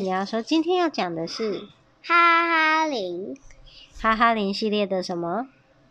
你要说今天要讲的是哈哈林，哈哈林系列的什么？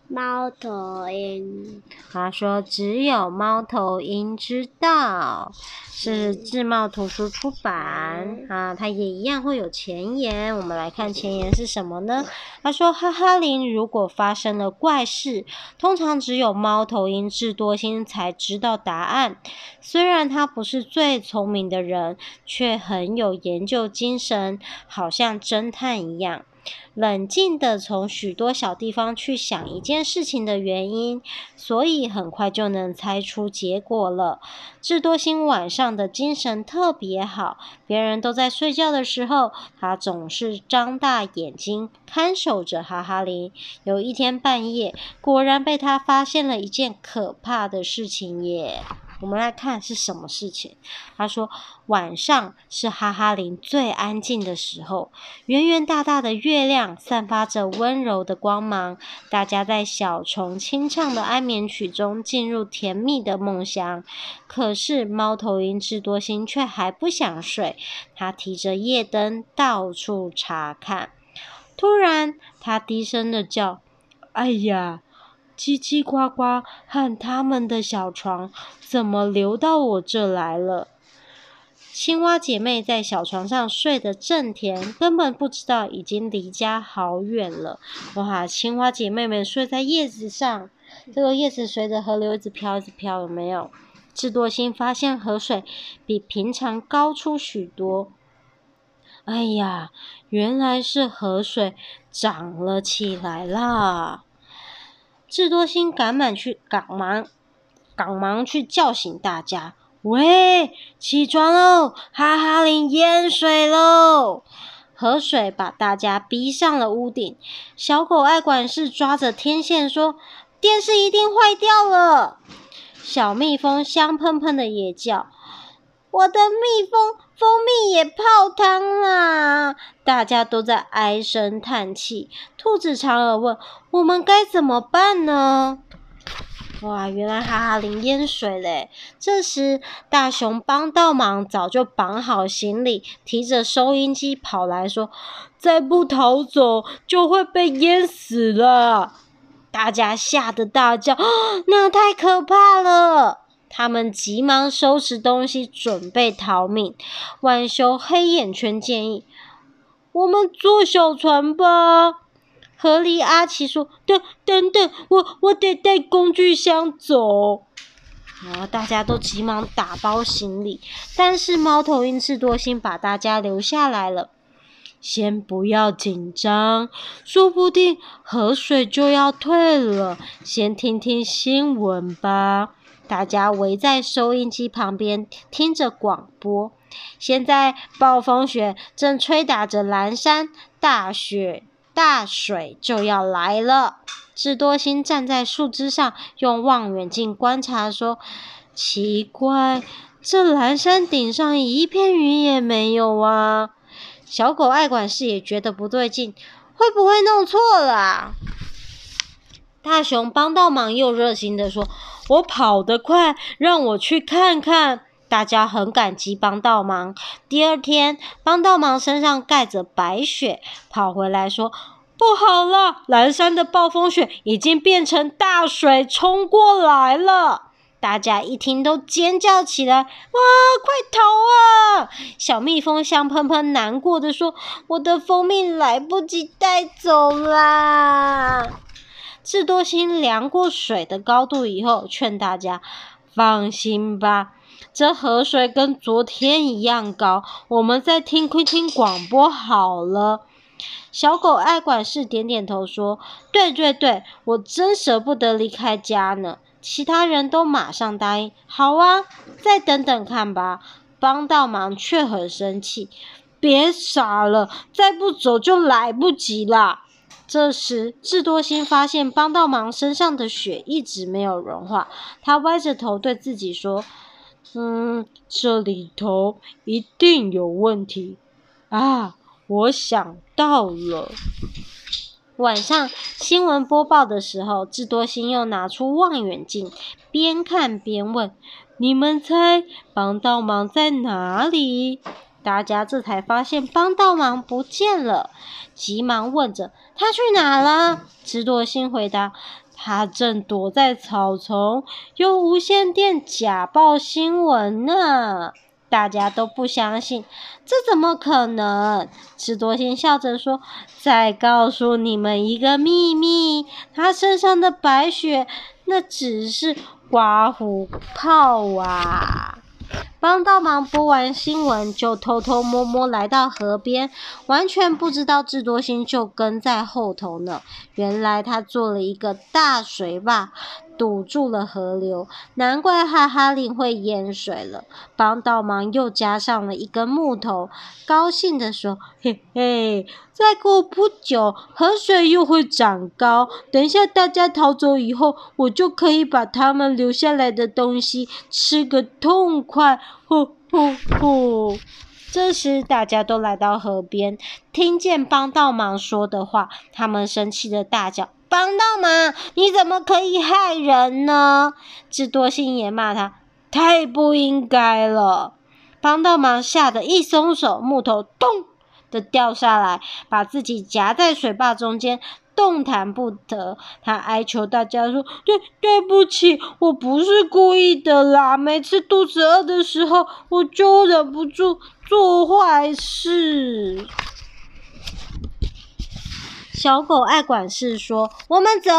猫头鹰。他说：“只有猫头鹰知道。”是智茂图书出版啊，它也一样会有前言。我们来看前言是什么呢？他说：“哈哈林如果发生了怪事，通常只有猫头鹰智多星才知道答案。虽然他不是最聪明的人，却很有研究精神，好像侦探一样。”冷静地从许多小地方去想一件事情的原因，所以很快就能猜出结果了。智多星晚上的精神特别好，别人都在睡觉的时候，他总是张大眼睛看守着哈哈林。有一天半夜，果然被他发现了一件可怕的事情耶。我们来看是什么事情。他说，晚上是哈哈林最安静的时候，圆圆大大的月亮散发着温柔的光芒，大家在小虫清唱的安眠曲中进入甜蜜的梦乡。可是猫头鹰智多星却还不想睡，他提着夜灯到处查看。突然，他低声的叫：“哎呀！”叽叽呱呱和他们的小床怎么流到我这来了？青蛙姐妹在小床上睡得正甜，根本不知道已经离家好远了。哇！青蛙姐妹们睡在叶子上，这个叶子随着河流一直飘，一直飘，有没有？智多星发现河水比平常高出许多。哎呀，原来是河水涨了起来啦！智多星赶忙去赶忙赶忙去叫醒大家，喂，起床喽！哈哈林淹水喽！河水把大家逼上了屋顶。小狗爱管事抓着天线说：“电视一定坏掉了。”小蜜蜂香喷喷的也叫：“我的蜜蜂蜂蜜也泡汤啦！”大家都在唉声叹气。兔子长耳问：“我们该怎么办呢？”哇，原来哈哈林淹水嘞！这时，大熊帮倒忙，早就绑好行李，提着收音机跑来说：“再不逃走，就会被淹死了！”大家吓得大叫：“，那太可怕了！”他们急忙收拾东西，准备逃命。浣熊黑眼圈建议。我们坐小船吧。河狸阿奇说：“等等等，我我得带工具箱走。”然后大家都急忙打包行李，但是猫头鹰智多星把大家留下来了。先不要紧张，说不定河水就要退了。先听听新闻吧。大家围在收音机旁边听着广播。现在暴风雪正吹打着蓝山，大雪大水就要来了。智多星站在树枝上，用望远镜观察，说：“奇怪，这蓝山顶上一片云也没有啊！”小狗爱管事也觉得不对劲，会不会弄错了？大熊帮倒忙，又热心地说：“我跑得快，让我去看看。”大家很感激帮倒忙。第二天，帮倒忙身上盖着白雪，跑回来说：“不好了，蓝山的暴风雪已经变成大水冲过来了。”大家一听都尖叫起来：“哇，快逃啊！”小蜜蜂香喷喷难过的说：“我的蜂蜜来不及带走啦。”智多星量过水的高度以后，劝大家：“放心吧。”这河水跟昨天一样高，我们再听听广播好了。小狗爱管事点点头说：“对对对，我真舍不得离开家呢。”其他人都马上答应：“好啊，再等等看吧。”帮倒忙却很生气：“别傻了，再不走就来不及啦。”这时，智多星发现帮倒忙身上的雪一直没有融化，他歪着头对自己说。嗯，这里头一定有问题啊！我想到了。晚上新闻播报的时候，智多星又拿出望远镜，边看边问：“你们猜帮倒忙在哪里？”大家这才发现帮倒忙不见了，急忙问着他去哪了。智多星回答：他正躲在草丛，用无线电假报新闻呢。大家都不相信，这怎么可能？智多星笑着说：“再告诉你们一个秘密，他身上的白雪，那只是刮胡泡啊。”帮倒忙播完新闻，就偷偷摸摸来到河边，完全不知道智多星就跟在后头呢。原来他做了一个大水坝。堵住了河流，难怪哈哈林会淹水了。帮倒忙又加上了一根木头，高兴地说：“嘿嘿，再过不久，河水又会长高。等一下大家逃走以后，我就可以把他们留下来的东西吃个痛快。”呼呼呼！这时，大家都来到河边，听见帮倒忙说的话，他们生气的大叫。帮倒忙，你怎么可以害人呢？智多星也骂他，太不应该了。帮倒忙吓得一松手，木头咚的掉下来，把自己夹在水坝中间，动弹不得。他哀求大家说：“对，对不起，我不是故意的啦。每次肚子饿的时候，我就忍不住做坏事。”小狗爱管事说：“我们走，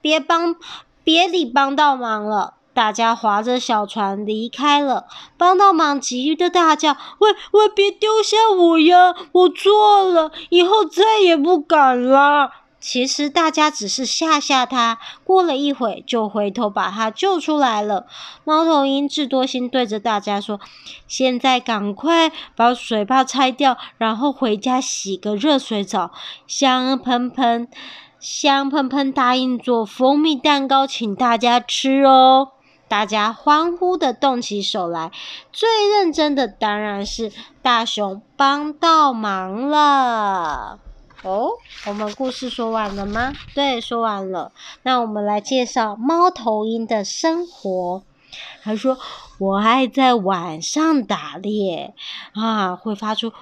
别帮，别理帮倒忙了。”大家划着小船离开了。帮倒忙急的大叫：“喂喂，别丢下我呀！我错了，以后再也不敢了。”其实大家只是吓吓他，过了一会就回头把他救出来了。猫头鹰智多星对着大家说：“现在赶快把水坝拆掉，然后回家洗个热水澡，香喷喷，香喷喷，答应做蜂蜜蛋糕请大家吃哦。”大家欢呼的动起手来，最认真的当然是大熊帮倒忙了。哦，我们故事说完了吗？对，说完了。那我们来介绍猫头鹰的生活。还说：“我爱在晚上打猎，啊，会发出呼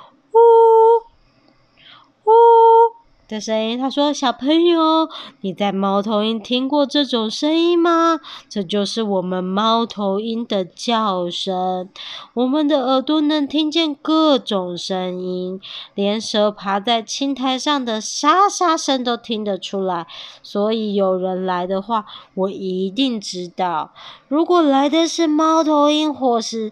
呼。”的声音，他说：“小朋友，你在猫头鹰听过这种声音吗？这就是我们猫头鹰的叫声。我们的耳朵能听见各种声音，连蛇爬在青苔上的沙沙声都听得出来。所以有人来的话，我一定知道。如果来的是猫头鹰，或是……”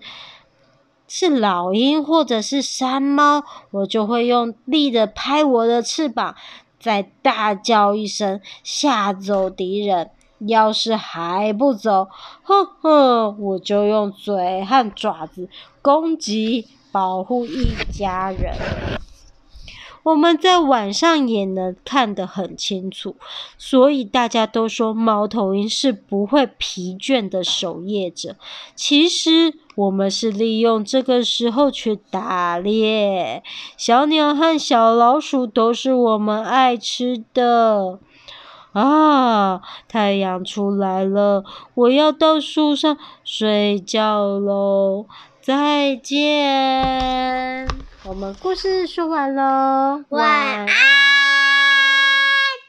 是老鹰或者是山猫，我就会用力的拍我的翅膀，再大叫一声，吓走敌人。要是还不走，哼哼，我就用嘴和爪子攻击，保护一家人。我们在晚上也能看得很清楚，所以大家都说猫头鹰是不会疲倦的守夜者。其实我们是利用这个时候去打猎，小鸟和小老鼠都是我们爱吃的。啊，太阳出来了，我要到树上睡觉喽，再见。我们故事说完喽，晚安。